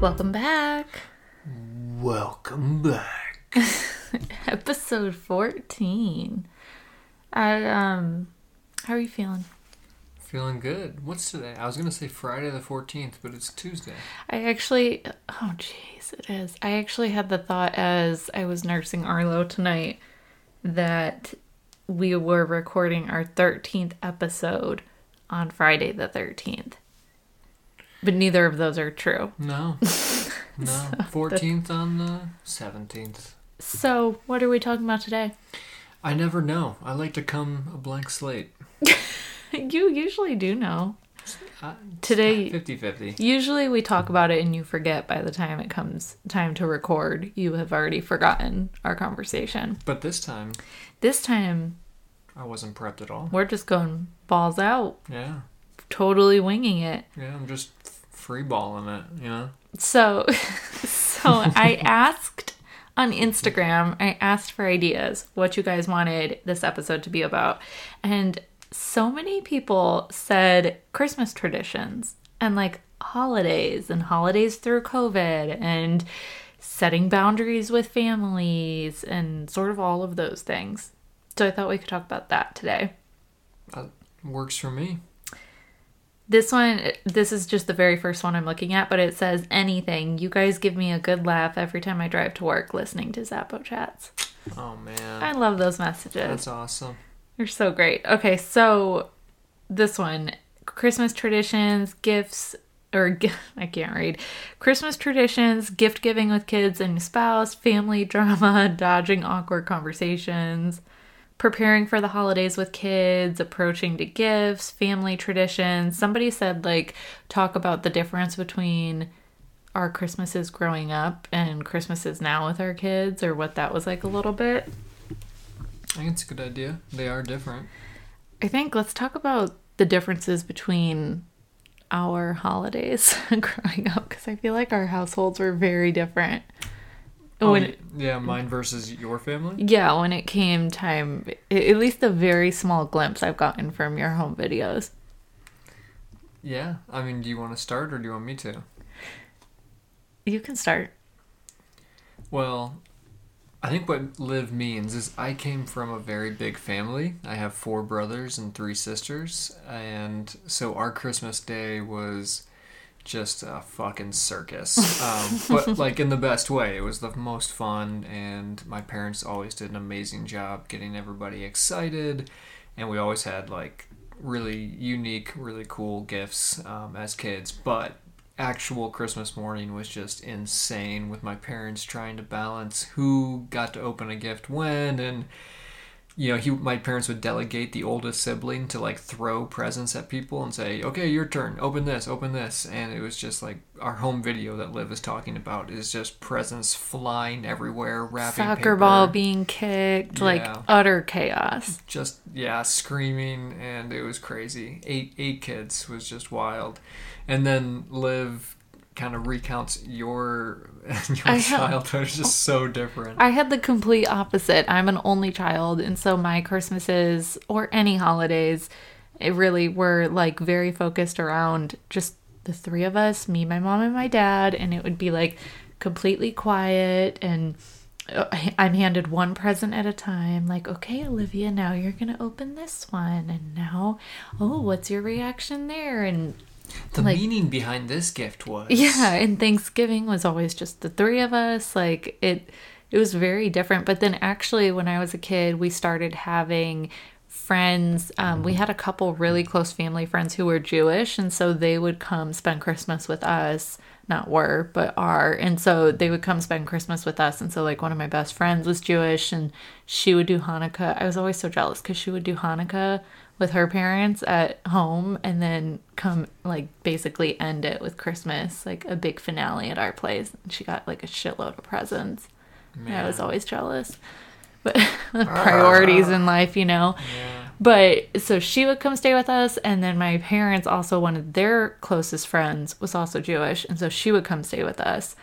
Welcome back. Welcome back. Episode 14. I um how are you feeling? Feeling good. What's today? I was gonna say Friday the fourteenth, but it's Tuesday. I actually oh jeez, it is. I actually had the thought as I was nursing Arlo tonight that we were recording our 13th episode on Friday the 13th. But neither of those are true. No, no. Fourteenth on the seventeenth. So, what are we talking about today? I never know. I like to come a blank slate. You usually do know. Uh, Today 50-50. Usually we talk about it and you forget by the time it comes time to record. You have already forgotten our conversation. But this time, This time I wasn't prepped at all. we're just going balls out, Yeah, totally winging it. yeah. I'm just free balling it. You know. So so I asked on Instagram, I asked for ideas what you guys wanted this episode to be about. And so many people said Christmas traditions and like holidays and holidays through COVID and setting boundaries with families and sort of all of those things. So I thought we could talk about that today. That works for me. This one, this is just the very first one I'm looking at, but it says anything. You guys give me a good laugh every time I drive to work listening to Zappo chats. Oh man, I love those messages. that's awesome. You're so great. Okay, so this one Christmas traditions, gifts, or I can't read. Christmas traditions, gift giving with kids and spouse, family drama, dodging awkward conversations, preparing for the holidays with kids, approaching to gifts, family traditions. Somebody said, like, talk about the difference between our Christmases growing up and Christmases now with our kids, or what that was like a little bit. I think it's a good idea. They are different. I think let's talk about the differences between our holidays growing up because I feel like our households were very different. Oh, When y- yeah, mine versus your family. yeah, when it came time, at least a very small glimpse I've gotten from your home videos. Yeah, I mean, do you want to start or do you want me to? You can start. Well, I think what live means is I came from a very big family. I have four brothers and three sisters, and so our Christmas day was just a fucking circus. Um, but like in the best way. It was the most fun, and my parents always did an amazing job getting everybody excited, and we always had like really unique, really cool gifts um, as kids. But actual Christmas morning was just insane with my parents trying to balance who got to open a gift when and you know he my parents would delegate the oldest sibling to like throw presents at people and say okay your turn. Open this open this. And it was just like our home video that liv is talking about is just presents flying everywhere wrapping Soccer paper, ball being kicked, like utter chaos. just yeah screaming and it was crazy. Eight eight kids was just wild. And then liv kind of recounts your your I childhood is just so different I had the complete opposite. I'm an only child, and so my Christmases or any holidays, it really were like very focused around just the three of us, me, my mom, and my dad, and it would be like completely quiet and uh, I'm handed one present at a time. Like, okay, Olivia, now you're gonna open this one, and now, oh, what's your reaction there? And the like- meaning behind this gift was yeah, and Thanksgiving was always just the three of us. Like it it was very different. But then actually when I was a kid, we started having friends. Um, we had a couple really close family friends who were Jewish, and so they would come spend Christmas with us. Not were, but are. And so they would come spend Christmas with us. And so, like, one of my best friends was Jewish and she would do Hanukkah. I was always so jealous because she would do Hanukkah with her parents at home and then come like basically end it with Christmas, like a big finale at our place. And she got like a shitload of presents. And I was always jealous. But the ah. priorities in life, you know. yeah But so she would come stay with us, and then my parents also wanted their closest friends was also Jewish, and so she would come stay with us,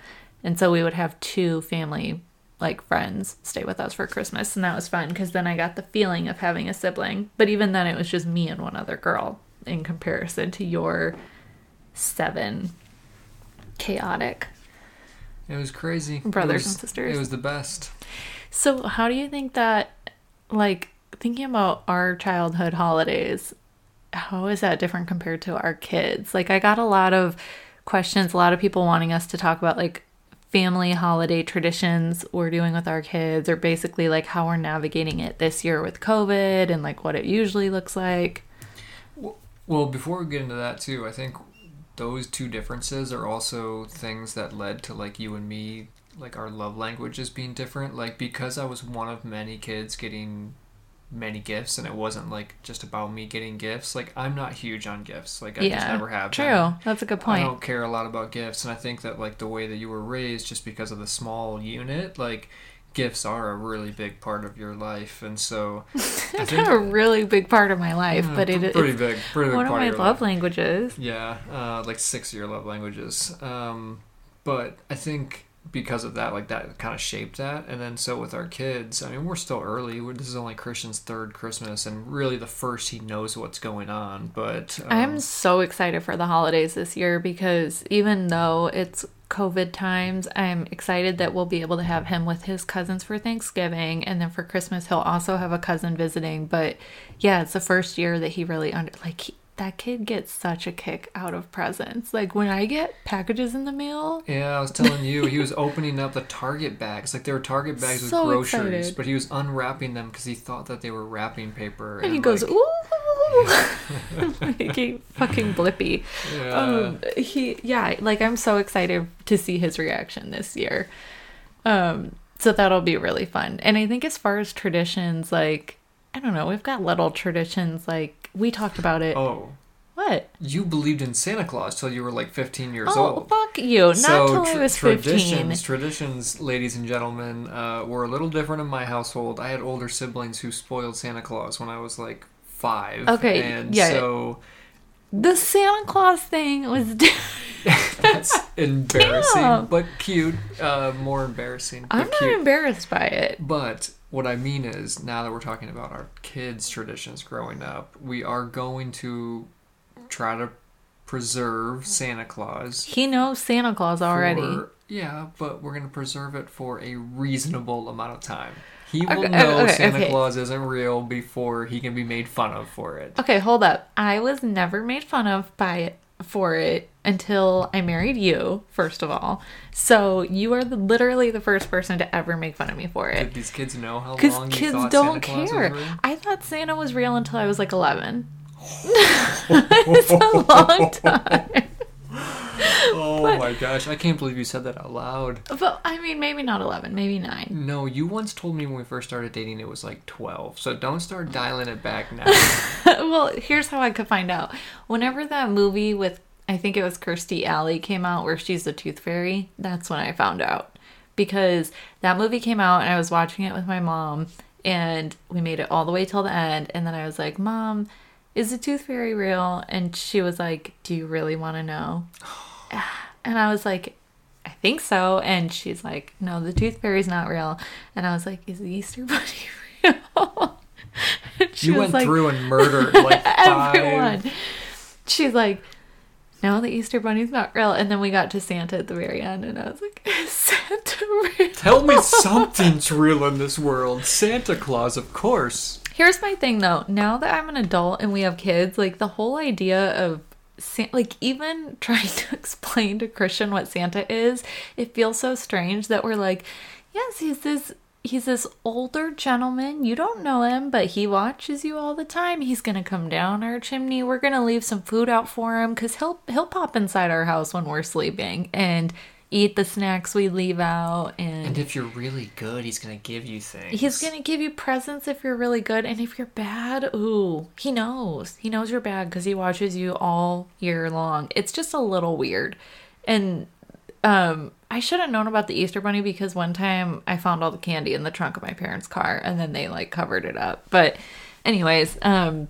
and so we would have two family like friends stay with us for Christmas, and that was fun because then I got the feeling of having a sibling. But even then, it was just me and one other girl in comparison to your seven chaotic It was crazy. Brothers was- and sisters. It was the best. So, how do you think that, like, thinking about our childhood holidays, how is that different compared to our kids? Like, I got a lot of questions, a lot of people wanting us to talk about, like, family holiday traditions we're doing with our kids, or basically, like, how we're navigating it this year with COVID and, like, what it usually looks like. Well, before we get into that too, I think those two differences are also things that led to like you and me, like our love languages being different. Like because I was one of many kids getting many gifts, and it wasn't like just about me getting gifts. Like I'm not huge on gifts. Like I just never have. True. been. That's a good point. I don't care a lot about gifts, and I think that like the way that you were raised, just because of the small unit, like gifts are a really big part of your life, and so It's think not a really big part of my life, uh, but it is pretty big, pretty big one of my of love life. languages. Yeah, uh, like six of your love languages. Um, but I think because of that, like that kind of shaped that. And then so with our kids, I mean, we're still early. We're, this is only Christian's third Christmas, and really the first he knows what's going on. But um, I'm so excited for the holidays this year because even though it's COVID times, I'm excited that we'll be able to have him with his cousins for Thanksgiving. And then for Christmas, he'll also have a cousin visiting. But yeah, it's the first year that he really under, like, he, that kid gets such a kick out of presents. Like, when I get packages in the mail, Yeah, I was telling you, he was opening up the Target bags. Like, they were Target bags with groceries, excited. but he was unwrapping them because he thought that they were wrapping paper. and he goes, ooh, like he fucking Blippi. yeah. um he yeah like i'm so excited to see his reaction this year um so that'll be really fun and i think as far as traditions like i don't know we've got little traditions like we talked about it oh, what you believed in Santa Claus till you were like 15 years oh old. fuck you not till i was 15 traditions, traditions, ladies and gentlemen, uh, were a little different in my household. I had older siblings who spoiled Santa Claus when I was like five. Okay, and yeah. so the santa claus thing was that's embarrassing, Damn. but cute. Uh, more embarrassing, i'm not cute. embarrassed by it But what I mean is, now that we're talking about our kids' traditions growing up, we are going to try to preserve mm-hmm. Santa Claus. he knows santa claus already for- yeah, but we're gonna preserve it for a reasonable amount of time. He will Okay, know okay, Santa okay. Claus isn't real before he can be made fun of for it. Okay, hold up. I was never made fun of by it for it until I married you, first of all. So you are the, literally the first person to ever make fun of me for Did it. these kids know how Because long you kids don't care. I thought Santa was real until I was like 11. it's a long time. Oh my gosh, I can't believe you said that out loud. But I mean, maybe not 11, maybe 9. No, you once told me when we first started dating it was like 12. So don't start dialing it back now. well, here's how I could find out. Whenever that movie with, I think it was Kirstie Alley came out where she's the tooth fairy, that's when I found out. Because that movie came out and I was watching it with my mom and we made it all the way till the end. And then I was like, Mom, is the tooth fairy real? And she was like, Do you really want to know? And I was like, I think so. And she's like, No, the tooth fairy's not real. And I was like, Is the Easter Bunny real? She you went like, through and murdered like everyone. She's like, no, the Easter Bunny's not real. And then we got to Santa at the very end, and I was like, is Santa real? Tell me something's real in this world. Santa Claus, of course. Here's my thing though. Now that I'm an adult and we have kids, like the whole idea of like even trying to explain to Christian what Santa is, it feels so strange that we're like, yes, he's this he's this older gentleman. You don't know him, but he watches you all the time. He's gonna come down our chimney. We're gonna leave some food out for him because he'll he'll pop inside our house when we're sleeping and eat the snacks we leave out And if you're really good, he's gonna give you things. He's gonna give you presents if you're really good, and if you're bad, ooh, he knows. He knows you're bad because he watches you all year long. It's just a little weird, and um, I should have known about the Easter Bunny because one time I found all the candy in the trunk of my parents' car, and then they like covered it up. But, anyways, um,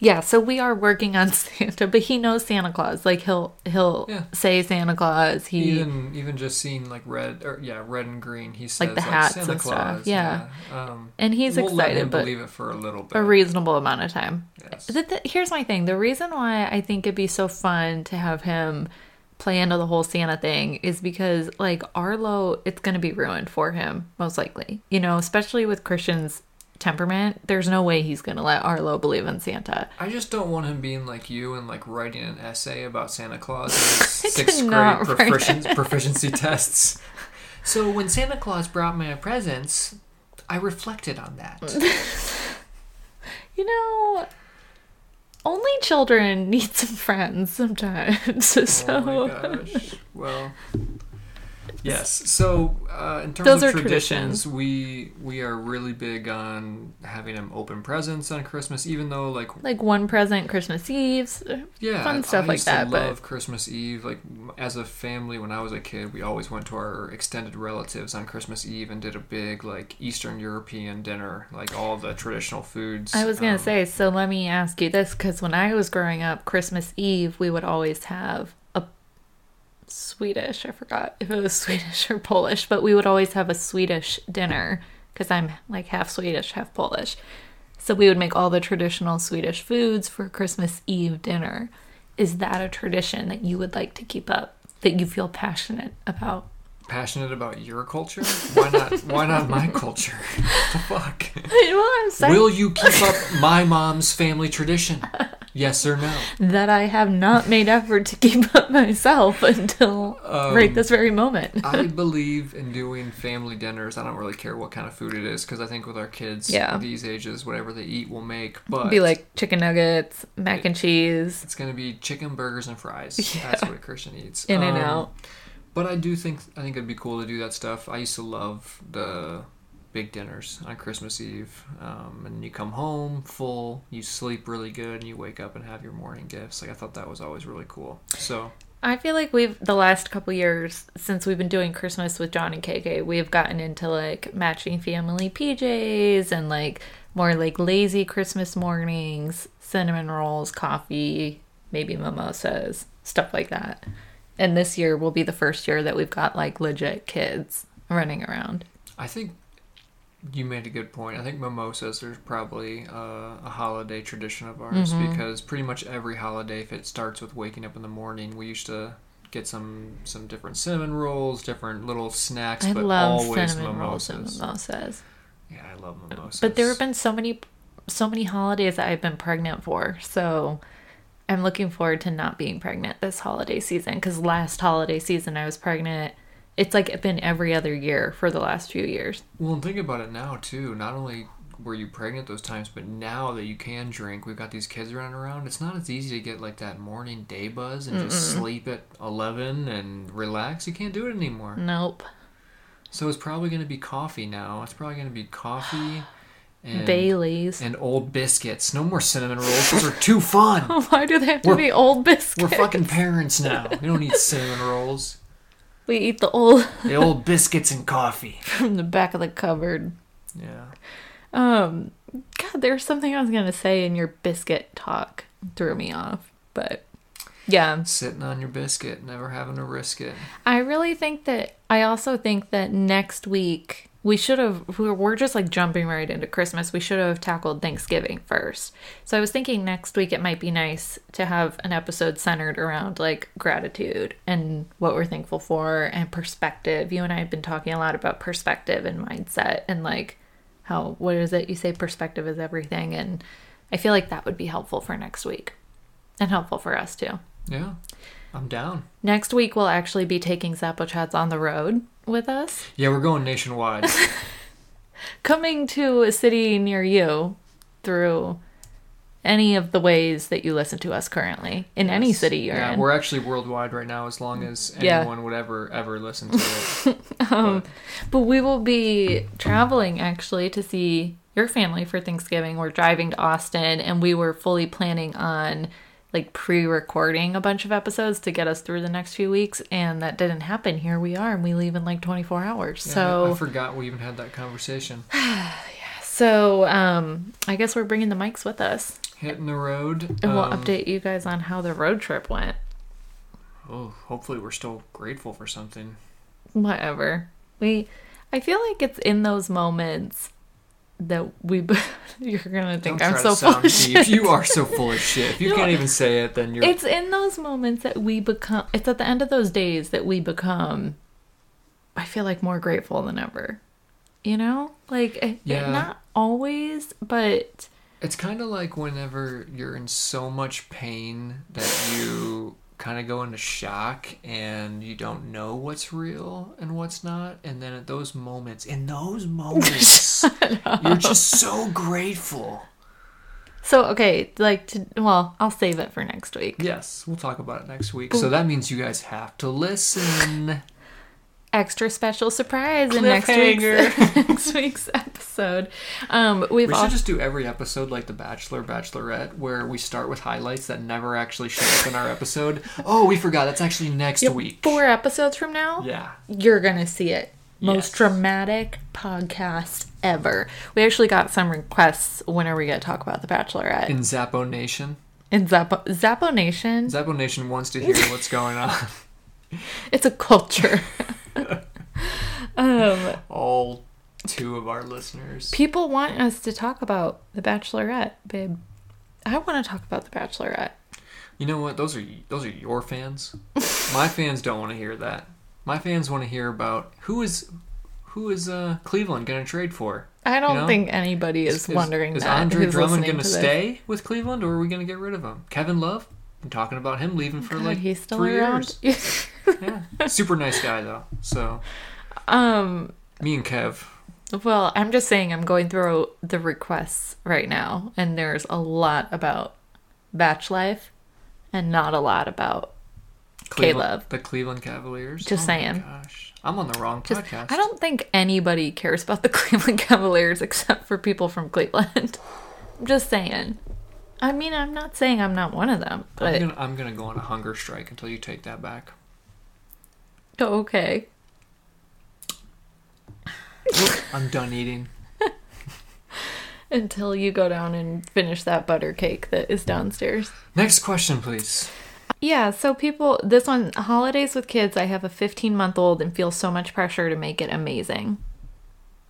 yeah. So we are working on Santa, but he knows Santa Claus. Like he'll he'll Yeah. say Santa Claus. He even even just seeing like red or yeah red and green he says Like the hats Santa and stuff, yeah. yeah. Um, and he's we'll let excited, him but believe it for a little bit a reasonable amount of time. yes. The, the, here's my thing. The reason why I think it'd be so fun to have him play into the whole Santa thing is because like Arlo, it's gonna be ruined for him most likely. You know, especially with Christian's temperament. There's no way he's gonna let Arlo believe in Santa. I just don't want him being like you and like writing an essay about Santa Claus his sixth grade proficiency, proficiency tests. So when Santa Claus brought me presents, I reflected on that. You know, only children need some friends sometimes. so Oh my gosh. Well, yes. So uh, in terms Those of are traditions, we we are really big on having them open presents on Christmas, even though like like one present Christmas Eve. yeah, fun stuff I like that, but- love Christmas Eve. Like as a family, when I was a kid, we always went to our extended relatives on Christmas Eve and did a big like Eastern European dinner, like all the traditional foods. I was gonna Um, say, so let me ask you this, because when I was growing up, Christmas Eve we would always have Swedish. I forgot if it was Swedish or Polish, but we would always have a Swedish dinner because I'm like half Swedish, half Polish. So we would make all the traditional Swedish foods for Christmas Eve dinner. Is that a tradition that you would like to keep up? That you feel passionate about? passionate about your culture. Why not? Why not my culture? the fuck. well, Will you keep up my mom's family tradition? Yes or no? that I have not made effort to keep up myself until right Um, this very moment. I believe in doing family dinners. I don't really care what kind of food it is because I think with our kids Yeah. these ages, whatever they eat, we'll make. But be like chicken nuggets, mac and cheese, it's gonna be chicken burgers and fries. Yeah. That's what a Christian eats. in and Um, out. But I do think I think it'd be cool to do that stuff. I used to love the big dinners on Christmas Eve, um, and you come home full, you sleep really good, and you wake up and have your morning gifts. Like I thought that was always really cool. So I feel like we've the last couple years since we've been doing Christmas with John and KK, we've gotten into like matching family PJs and like more like lazy Christmas mornings, cinnamon rolls, coffee, maybe mimosas, stuff like that. And this year will be the first year that we've got like legit kids running around. I think you made a good point. I think mimosas are probably uh, a holiday tradition of ours Mm-hmm. because pretty much every holiday, if it starts with waking up in the morning, we used to get some some different cinnamon rolls, different little snacks, I but always cinnamon mimosas. mimosas. Yeah, I love mimosas. But there have been so many so many holidays that I've been pregnant for. So I'm looking forward to not being pregnant this holiday season cuz last holiday season I was pregnant. It's like been every other year for the last few years. Well, and think about it now too. Not only were you pregnant those times, but now that you can drink, we've got these kids running around. It's not as easy to get like that morning day buzz and just sleep at eleven and relax. You can't do it anymore. Nope. So it's probably going to be coffee now. It's probably going to be coffee and Baileys. and old biscuits. No more cinnamon rolls. Those are too fun. Why do they have to We're- be old biscuits? We're fucking parents now. We don't need cinnamon rolls. We eat the old The old biscuits and coffee. from the back of the cupboard. Yeah. Um god, there's something I was going to say in your biscuit talk threw me off. But yeah, Sitting on your biscuit, never having to risk it. I really think that I also think that next week we should have we're, we're just like jumping right into Christmas. We should have tackled Thanksgiving first. So I was thinking next week it might be nice to have an episode centered around like gratitude and what we're thankful for and perspective. You and I have been talking a lot about perspective and mindset and like how what is it you say perspective is everything and I feel like that would be helpful for next week and helpful for us too. Yeah. I'm down. Next week, we'll actually be taking Zappo Chats on the road with us, Yeah, we're going nationwide. coming to a city near you through any of the ways that you listen to us currently in any city you're in yeah, in. we're actually worldwide right now, as long as Yeah. anyone would ever ever listen to it. Um, but we will be traveling actually to see your family for Thanksgiving. We're driving to Austin, and we were fully planning on like pre-recording a bunch of episodes to get us through the next few weeks, and that didn't happen. Here we are, and we leave in like 24 hours. Yeah, so I forgot we even had that conversation. Yeah, so, um, I guess we're bringing the mics with us, Hitting the road. and we'll um, update you guys on how the road trip went. Oh, hopefully we're still grateful for something. Whatever. We, I feel like it's in those moments that we you're gonna think Don't I'm so full of deep. shit. You are so full of shit. If you No. can't even say it, then you're. It's in those moments that we become. It's at the end of those days that we become. I feel like more grateful than ever. You know, like it- it- Yeah. not always, but It's kind of like whenever you're in so much pain that you kind of go into shock and you don't know what's real and what's not. And then at those moments, in those moments, you're just so grateful. so okay. Like, to, well, I'll save it for next week. Yes, we'll talk about it next week. So that means you guys have to listen. Extra special surprise in next week's next week's episode. Um, we've We all should just do every episode like The Bachelor, Bachelorette, where we start with highlights that never actually show up in our episode. Oh, we forgot. That's actually next week. four episodes from now. Yeah. you're gonna see it. Most Yes. dramatic podcast ever. We actually got some requests. When are we gonna talk about the Bachelorette In Zappo Nation. in Zappo, Zappo Nation? Zappo Nation wants to hear what's going on. It's a culture. um, All two of our listeners. people want us to talk about the Bachelorette, babe. I want to talk about the Bachelorette. You know what? Those are those are your fans. My fans don't want to hear that. My fans want to hear about who is who is uh, Cleveland going to trade for. I don't You know? think anybody is, wondering is that. Andre who's Drummond going to stay with Cleveland, or are we going to get rid of him? Kevin Love. I'm talking about him leaving for God, like he's still three around. years. Yeah, super nice guy though. So um. me and Kev. Well, I'm just saying I'm going through the requests right now, and there's a lot about Batch Life and not a lot about Cleveland, Caleb. the Cleveland Cavaliers. Just Oh my saying. Gosh, I'm on the wrong just podcast. I don't think anybody cares about the Cleveland Cavaliers except for people from Cleveland. I'm just saying. I mean, I'm not saying I'm not one of them, I'm but gonna, I'm gonna go on a hunger strike until you take that back. okay. I'm done eating. Until you go down and finish that butter cake that is downstairs. Next question, please. Yeah, so people, this one, holidays with kids. I have a 15 month old and feel so much pressure to make it amazing.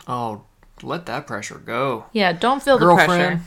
Oh, let that pressure go. Yeah, don't feel the pressure. girlfriend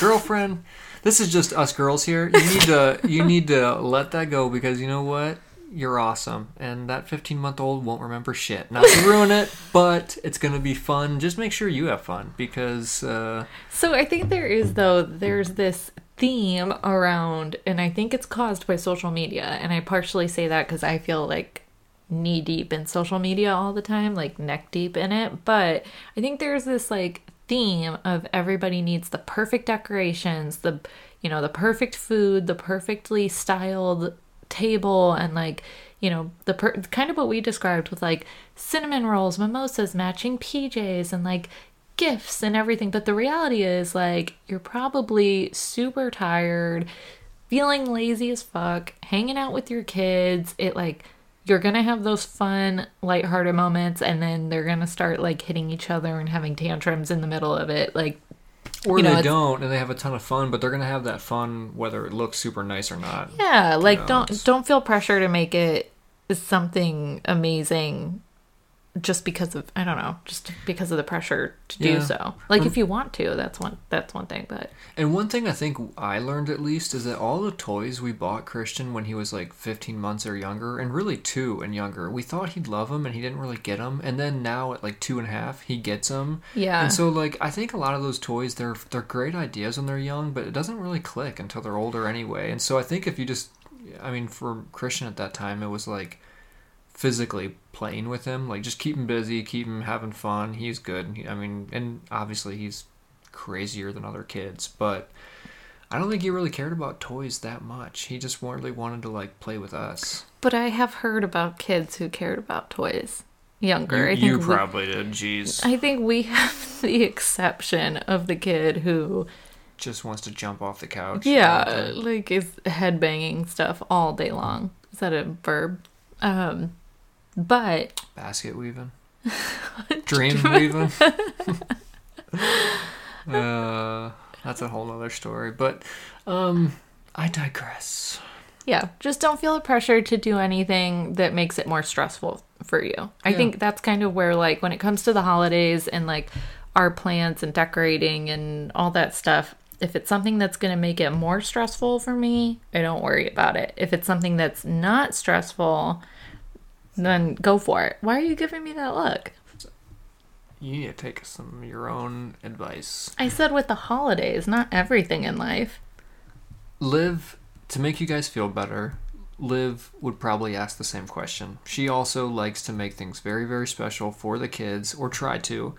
girlfriend this is just us girls here you need to you need to let that go because you know what you're awesome and that 15 month old won't remember shit not to ruin it but it's gonna be fun just make sure you have fun because uh So I think there is, though, there's this theme around, and I think it's caused by social media. And I partially say that because I feel like knee deep in social media all the time, like neck deep in it. But I think there's this like theme of everybody needs the perfect decorations, the, you know, the perfect food, the perfectly styled table, and like, you know, the per- kind of what we described with like cinnamon rolls, mimosas, matching PJs, and like gifts and everything. But the reality is, like, you're probably super tired, feeling lazy as fuck, hanging out with your kids. It, like, you're gonna have those fun, lighthearted moments, and then they're gonna start, like, hitting each other and having tantrums in the middle of it. Like, or You know, they don't and they have a ton of fun but they're gonna have that fun whether it looks super nice or not. Yeah, like, know, don't it's- don't feel pressure to make it something amazing just because of I don't know, just because of the pressure to do so. Like um, if you want to, that's one that's one thing, but And one thing I think I learned at least is that all the toys we bought Christian when he was like 15 months or younger, and really two and younger, we thought he'd love them and he didn't really get them. And then now at like two and a half, he gets them. Yeah. And so like I think a lot of those toys they're they're great ideas when they're young, but it doesn't really click until they're older anyway. And so I think if you just, I mean, for Christian at that time, it was like physically playing with him, like just keep him busy, keep him having fun. He's good. He, I mean, and obviously he's crazier than other kids, but I don't think he really cared about toys that much. He just really wanted to like play with us. But I have heard about kids who cared about toys younger. I You, think you we- probably did. Jeez, I think we have the exception of the kid who, just wants to jump off the couch. yeah, like is headbanging stuff all day long. Is that a verb? Um, but basket weaving, dream weaving. uh, that's a whole other story. But um, I digress. yeah, just don't feel the pressure to do anything that makes it more stressful for you. I Yeah. think that's kind of where, like, when it comes to the holidays and like our plans and decorating and all that stuff, if it's something that's going to make it more stressful for me, I don't worry about it. If it's something that's not stressful, then go for it. Why are you giving me that look? You need to take some of your own advice. I said with the holidays, not everything in life. Liv, to make you guys feel better, Liv would probably ask the same question. She also likes to make things very, very special for the kids, or try to.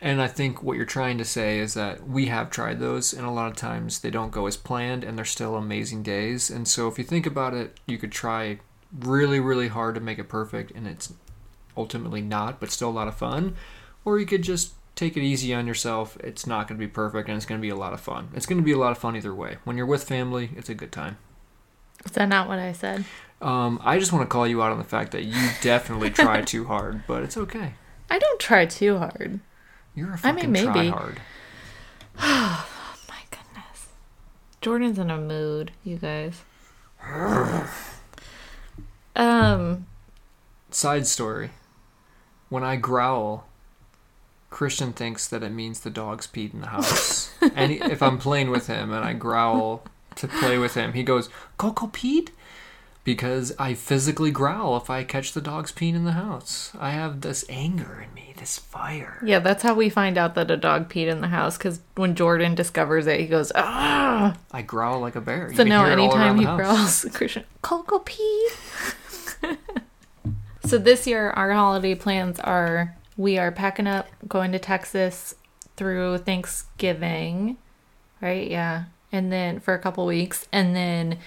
And I think what you're trying to say is that we have tried those, and a lot of times they don't go as planned, and they're still amazing days. And so if you think about it, you could try really, really hard to make it perfect, and it's ultimately not, but still a lot of fun. Or you could just take it easy on yourself. It's not going to be perfect, and it's going to be a lot of fun. It's going to be a lot of fun either way. When you're with family, it's a good time. Is that not what I said? Um, I just want to call you out on the fact that you definitely try too hard, but it's okay. I don't try too hard. You're a I fucking mean, maybe. try hard. My goodness. Jordan's in a mood, you guys. um, Side story. When I growl, Christian thinks that it means the dog's peed in the house. and he, if I'm playing with him and I growl to play with him, he goes, Coco peed? Because I physically growl if I catch the dog's peeing in the house. I have this anger in me, this fire. yeah, that's how we find out that a dog peed in the house because when Jordan discovers it, he goes, ah. I growl like a bear. So now, hear it all anytime he growls, Christian, Coco pee. So this year, our holiday plans are we are packing up, going to Texas through Thanksgiving, right? Yeah. And then for a couple weeks, and then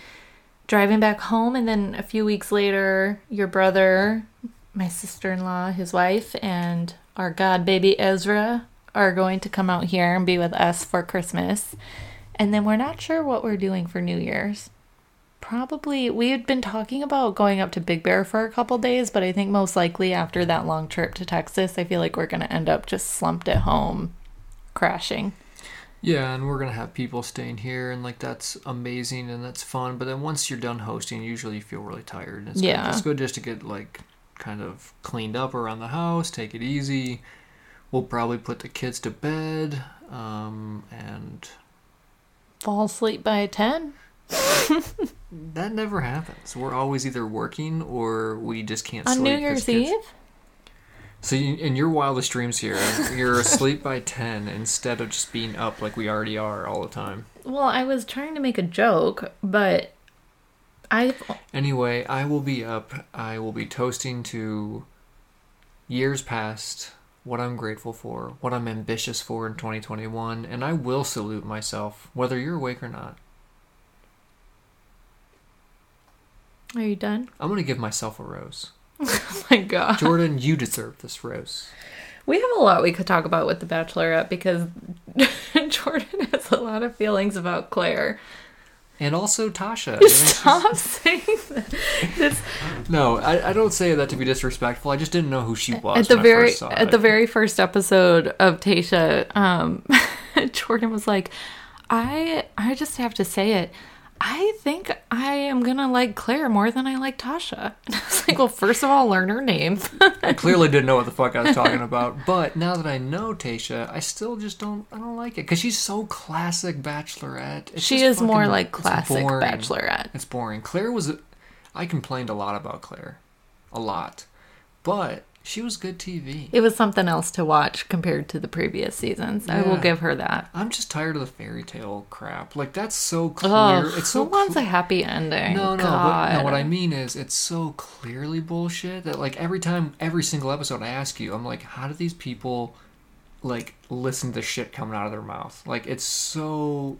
driving back home. And then a few weeks later, your brother, my sister in law, his wife, and our god baby Ezra are going to come out here and be with us for Christmas. And then we're not sure what we're doing for New Year's. Probably, we had been talking about going up to Big Bear for a couple days, but I think most likely after that long trip to Texas, I feel like we're going to end up just slumped at home, crashing. Yeah, and we're gonna have people staying here, and like that's amazing and that's fun. But then once you're done hosting, usually you feel really tired. And it's Yeah. good. it's good just to get like kind of cleaned up around the house, take it easy. We'll probably put the kids to bed, um, and Fall asleep by 10? that never happens. We're always either working or we just can't sleep. On sleep. New Year's Eve? So you, in your wildest dreams here, you're asleep by ten instead of just being up like we already are all the time. Well, I was trying to make a joke, but I Anyway, I will be up. I will be toasting to years past, what I'm grateful for, what I'm ambitious for in 2021, and I will salute myself, whether you're awake or not. Are you done? I'm going to give myself a rose. Oh my god. Jordan, you deserve this rose. We have a lot we could talk about with The Bachelorette because Jordan has a lot of feelings about Clare. And also Tasha. You know, she's- Stop saying that. This No, I, I don't say that to be disrespectful. I just didn't know who she was at the very I first saw at the very first episode of Tasha, um, Jordan was like, "I I just have to say it. I think I am gonna like Clare more than I like Tasha." And I was like, "Well, first of all, learn her name." I clearly didn't know what the fuck I was talking about, but now that I know Tasha, I still just don't. I don't like it because she's so classic Bachelorette. It's she is more like classic boring. Bachelorette. It's boring. Clare was. I complained a lot about Clare, a lot, but she was good TV. It was something else to watch compared to the previous seasons. I will give her that. I'm just tired of the fairy tale crap. Like that's so clear. Oh, it's so who wants cl- a happy ending? No, no, what, no. What I mean is, it's so clearly bullshit that like every time, every single episode, I ask you, I'm like, how do these people like listen to shit coming out of their mouth? Like it's so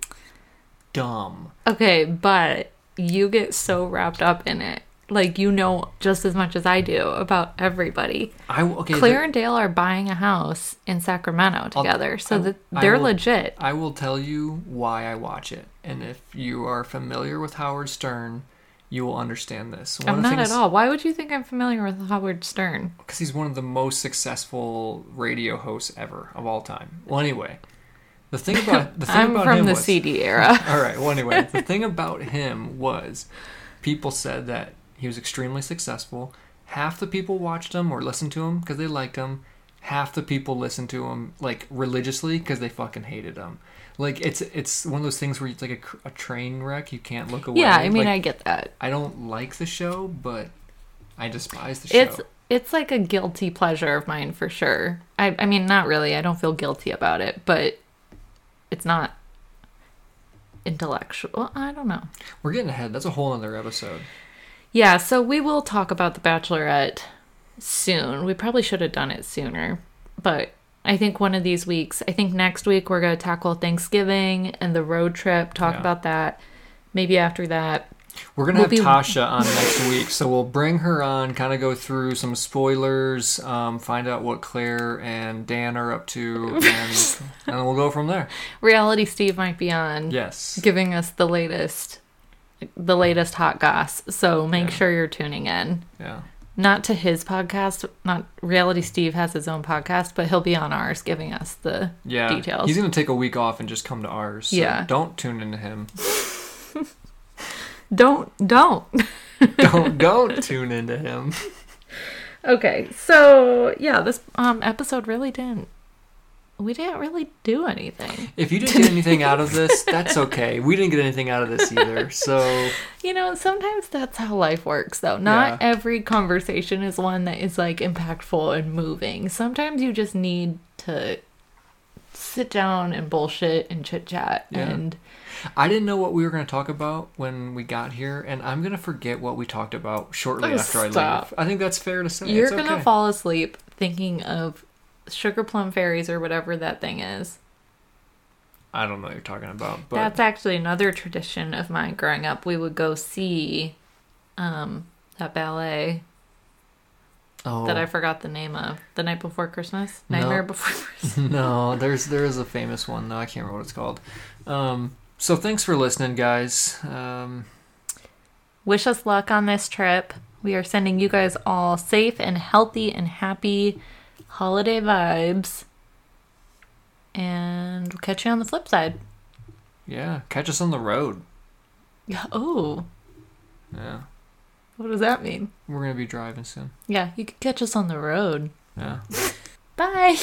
dumb. Okay, but you get so wrapped up in it. Like you know just as much as I do about everybody. I okay. Clare and Dale are buying a house in Sacramento together, so I- that they're will- legit. I will tell you why I watch it, and if you are familiar with Howard Stern, you will understand this. One I'm of not things- at all. Why would you think I'm familiar with Howard Stern? because he's one of the most successful radio hosts ever of all time. Well, anyway, the thing about the thing I'm about from the was, CD era. All right. Well, anyway, the thing about him was people said that he was extremely successful. Half the people watched him or listened to him because they liked him. half the people listened to him like religiously because they fucking hated him. Like it's it's one of those things where it's like a, a train wreck. You can't look away. Yeah, I mean, Like, I get that. I don't like the show, but I despise the show. It's it's like a guilty pleasure of mine for sure. I I mean, not really. I don't feel guilty about it, but it's not intellectual. I don't know. We're getting ahead. That's a whole other episode. Yeah, so we will talk about the Bachelorette soon. We probably should have done it sooner, but I think one of these weeks. I think next week we're gonna tackle Thanksgiving and the road trip. Talk Yeah. about that. Maybe after that. We're gonna We'll have be- Tasha on next week, so we'll bring her on, kind of go through some spoilers, um, find out what Clare and Dan are up to, and, and we'll go from there. Reality Steve might be on. Yes. giving us the latest the latest hot goss so make Yeah. sure you're tuning in Yeah. not to his podcast not reality steve has his own podcast but he'll be on ours giving us the Yeah. details He's gonna take a week off and just come to ours. so Yeah. Don't tune into him. don't don't Don't don't tune into him. okay so yeah this um episode really didn't we didn't really do anything If you didn't get anything out of this, that's okay. We didn't get anything out of this either. So you know sometimes that's how life works though not Yeah. every conversation is one that is like impactful and moving sometimes you just need to sit down and bullshit and chit chat Yeah. and I didn't know what we were going to talk about when we got here, and I'm going to forget what we talked about shortly Oh, after I stop. leave. I think that's fair to say. you're gonna okay. fall asleep thinking of sugar plum fairies or whatever that thing is I don't know what you're talking about, but that's actually another tradition of mine growing up we would go see um that ballet oh, that i forgot the name of the night before christmas No. nightmare before christmas no, there's there is a famous one though. I can't remember what it's called. Um, so thanks for listening, guys. Um, wish us luck on this trip we are sending you guys all safe and healthy and happy holiday vibes. And we'll catch you on the flip side. Yeah, catch us on the road. yeah oh. Yeah, what does that mean? We're gonna be driving soon. yeah you could catch us on the road. Yeah. bye